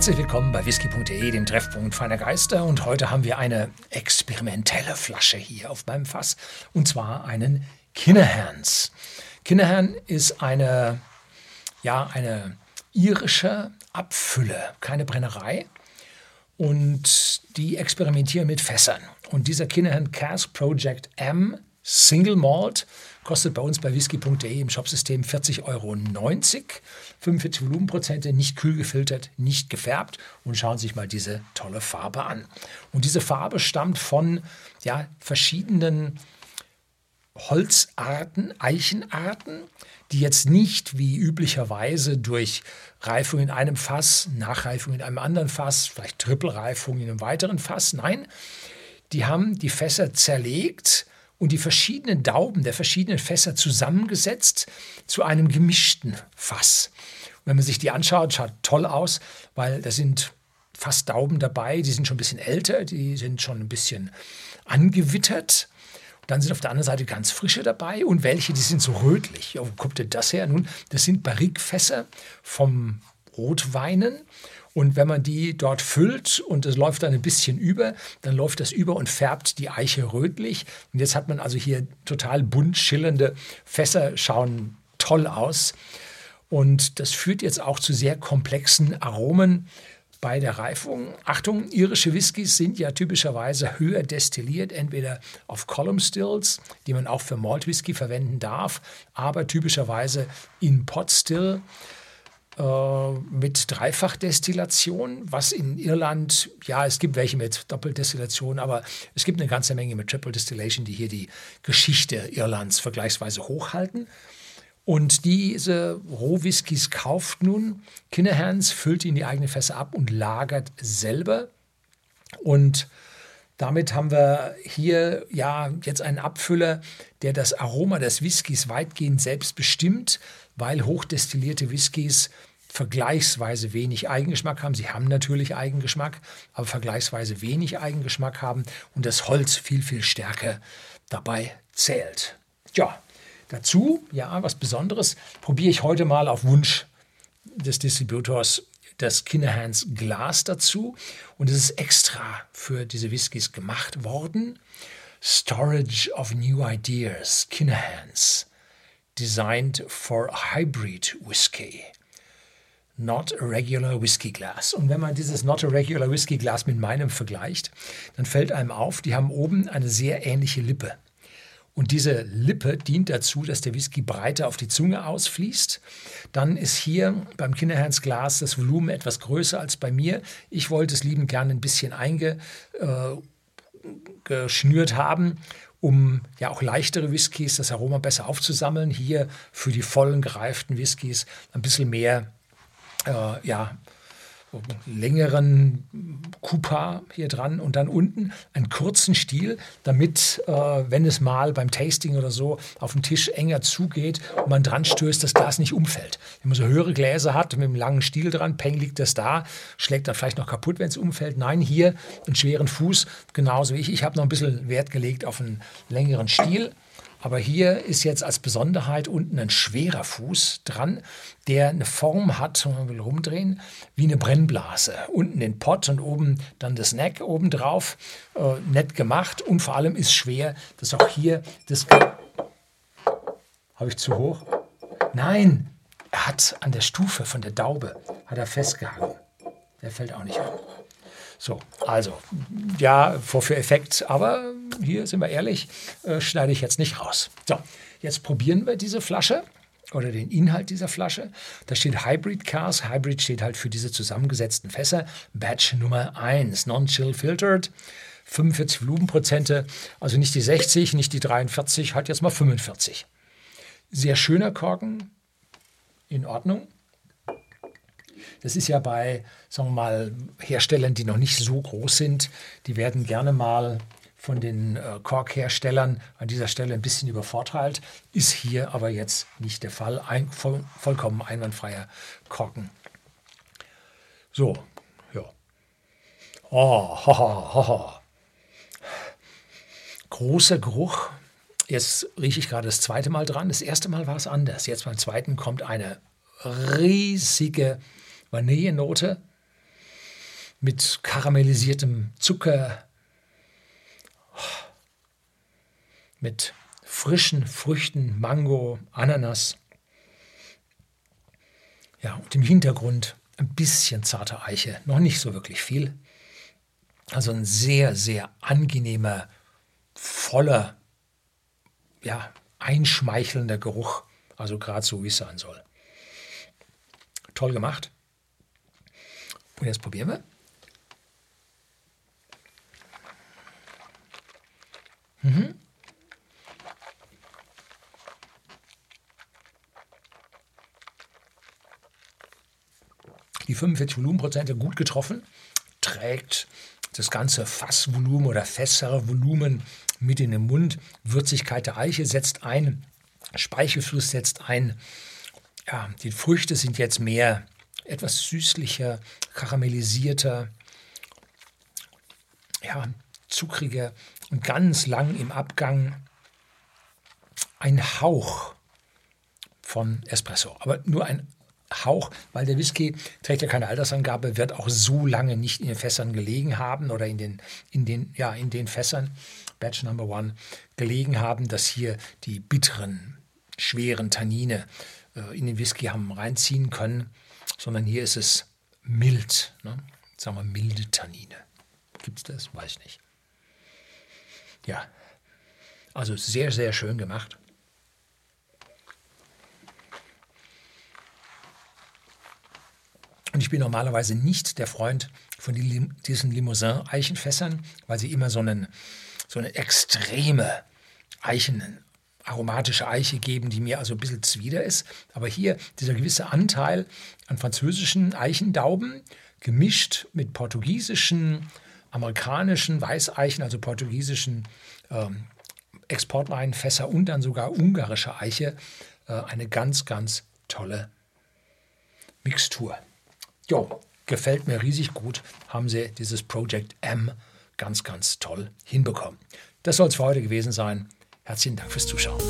Herzlich willkommen bei whisky.de, dem Treffpunkt feiner Geister. Und heute haben wir eine experimentelle Flasche hier auf meinem Fass. Und zwar einen Kinnahan's. Kinnahan ist eine, ja, eine irische Abfülle, keine Brennerei. Und die experimentieren mit Fässern. Und dieser Kinnahan Cask Project M Single Malt kostet bei uns bei whisky.de im Shopsystem 40,90 Euro. 45 Volumenprozente, nicht kühl gefiltert, nicht gefärbt. Und schauen Sie sich mal diese tolle Farbe an. Und diese Farbe stammt von ja, verschiedenen Holzarten, Eichenarten, die jetzt nicht wie üblicherweise durch Reifung in einem Fass, Nachreifung in einem anderen Fass, vielleicht Trippelreifung in einem weiteren Fass, nein, die haben die Fässer zerlegt und die verschiedenen Dauben der verschiedenen Fässer zusammengesetzt zu einem gemischten Fass. Und wenn man sich die anschaut, schaut toll aus, weil da sind fast Dauben dabei, die sind schon ein bisschen älter, die sind schon ein bisschen angewittert. Dann sind auf der anderen Seite ganz frische dabei und welche, die sind so rötlich. Ja, wo kommt denn das her? Nun, das sind Barrikfässer vom Rotweinen. Und wenn man die dort füllt und es läuft dann ein bisschen über, dann läuft das über und färbt die Eiche rötlich. Und jetzt hat man also hier total bunt schillernde Fässer, schauen toll aus. Und das führt jetzt auch zu sehr komplexen Aromen bei der Reifung. Achtung, irische Whiskys sind ja typischerweise höher destilliert, entweder auf Column Stills, die man auch für Malt Whisky verwenden darf, aber typischerweise in Pot Still mit Dreifachdestillation, was in Irland, ja, es gibt welche mit Doppeldestillation, aber es gibt eine ganze Menge mit Triple Distillation, die hier die Geschichte Irlands vergleichsweise hochhalten. Und diese Rohwhiskys kauft nun Kinnahan's, füllt ihn in die eigenen Fässer ab und lagert selber. Und damit haben wir hier ja jetzt einen Abfüller, der das Aroma des Whiskys weitgehend selbst bestimmt, weil hochdestillierte Whiskys vergleichsweise wenig Eigengeschmack haben. Sie haben natürlich Eigengeschmack, aber vergleichsweise wenig Eigengeschmack haben und das Holz viel, viel stärker dabei zählt. Ja, Dazu, ja, was Besonderes, probiere ich heute mal auf Wunsch des Distributors das Kinderhands Glas dazu. Und es ist extra für diese Whiskys gemacht worden. Storage of New Ideas, Kinderhands, designed for hybrid whiskey. Not a regular whiskey glass. Und wenn man dieses Not a regular whiskey glass mit meinem vergleicht, dann fällt einem auf, die haben oben eine sehr ähnliche Lippe. Und diese Lippe dient dazu, dass der Whisky breiter auf die Zunge ausfließt. Dann ist hier beim Kinderherrnsglas das Volumen etwas größer als bei mir. Ich wollte es liebend gerne ein bisschen eingeschnürt äh, haben, um ja auch leichtere Whiskys, das Aroma besser aufzusammeln. Hier für die vollen gereiften Whiskys ein bisschen mehr äh, ja, längeren Kupa hier dran und dann unten einen kurzen Stiel, damit, äh, wenn es mal beim Tasting oder so auf dem Tisch enger zugeht und man dran stößt, das Glas nicht umfällt. Wenn man so höhere Gläser hat mit einem langen Stiel dran, peng liegt das da, schlägt dann vielleicht noch kaputt, wenn es umfällt. Nein, hier einen schweren Fuß, genauso wie ich. Ich habe noch ein bisschen Wert gelegt auf einen längeren Stiel. Aber hier ist jetzt als Besonderheit unten ein schwerer Fuß dran, der eine Form hat, wenn man will rumdrehen, wie eine Brennblase. Unten den Pott und oben dann das Neck obendrauf. Äh, nett gemacht und vor allem ist schwer, dass auch hier das... Habe ich zu hoch? Nein, er hat an der Stufe von der Daube hat er festgehangen. Der fällt auch nicht ab. So, also, ja, Vorführeffekt, aber hier sind wir ehrlich, äh, schneide ich jetzt nicht raus. So, jetzt probieren wir diese Flasche oder den Inhalt dieser Flasche. Da steht Hybrid Cars. Hybrid steht halt für diese zusammengesetzten Fässer. Batch Nummer 1, Non-Chill Filtered. 45 Volumenprozente, also nicht die 60, nicht die 43, hat jetzt mal 45. Sehr schöner Korken, in Ordnung. Das ist ja bei, sagen wir mal, Herstellern, die noch nicht so groß sind, die werden gerne mal von den äh, Korkherstellern an dieser Stelle ein bisschen übervorteilt, ist hier aber jetzt nicht der Fall. Ein voll, vollkommen einwandfreier Korken. So, ja. Oh, ho, ho. Großer Geruch. Jetzt rieche ich gerade das zweite Mal dran. Das erste Mal war es anders. Jetzt beim zweiten kommt eine riesige Vanillenote. mit karamellisiertem Zucker, mit frischen Früchten, Mango, Ananas. Ja, und im Hintergrund ein bisschen zarte Eiche, noch nicht so wirklich viel. Also ein sehr, sehr angenehmer, voller, ja, einschmeichelnder Geruch. Also gerade so, wie es sein soll. Toll gemacht. Und jetzt probieren wir. Mhm. Die 45 Volumenprozente gut getroffen, trägt das ganze Fassvolumen oder Fässervolumen mit in den Mund. Würzigkeit der Eiche setzt ein, Speichelfluss setzt ein. Ja, die Früchte sind jetzt mehr etwas süßlicher, karamellisierter, ja, zuckriger und ganz lang im Abgang ein Hauch von Espresso, aber nur ein Hauch, weil der Whisky trägt ja keine Altersangabe, wird auch so lange nicht in den Fässern gelegen haben oder in den, in den, ja, in den Fässern, Batch Number One, gelegen haben, dass hier die bitteren, schweren Tannine äh, in den Whisky haben reinziehen können, sondern hier ist es mild, ne? sagen wir milde Tannine. Gibt es das? Weiß ich nicht. Ja, also sehr, sehr schön gemacht. Und ich bin normalerweise nicht der Freund von diesen Limousin-Eichenfässern, weil sie immer so, einen, so eine extreme Eichen, aromatische Eiche geben, die mir also ein bisschen zwider ist. Aber hier dieser gewisse Anteil an französischen Eichendauben, gemischt mit portugiesischen, amerikanischen Weißeichen, also portugiesischen ähm, Exportweinfässer und dann sogar ungarische Eiche, äh, eine ganz, ganz tolle Mixtur. Jo, gefällt mir riesig gut, haben sie dieses Project M ganz, ganz toll hinbekommen. Das soll es für heute gewesen sein. Herzlichen Dank fürs Zuschauen.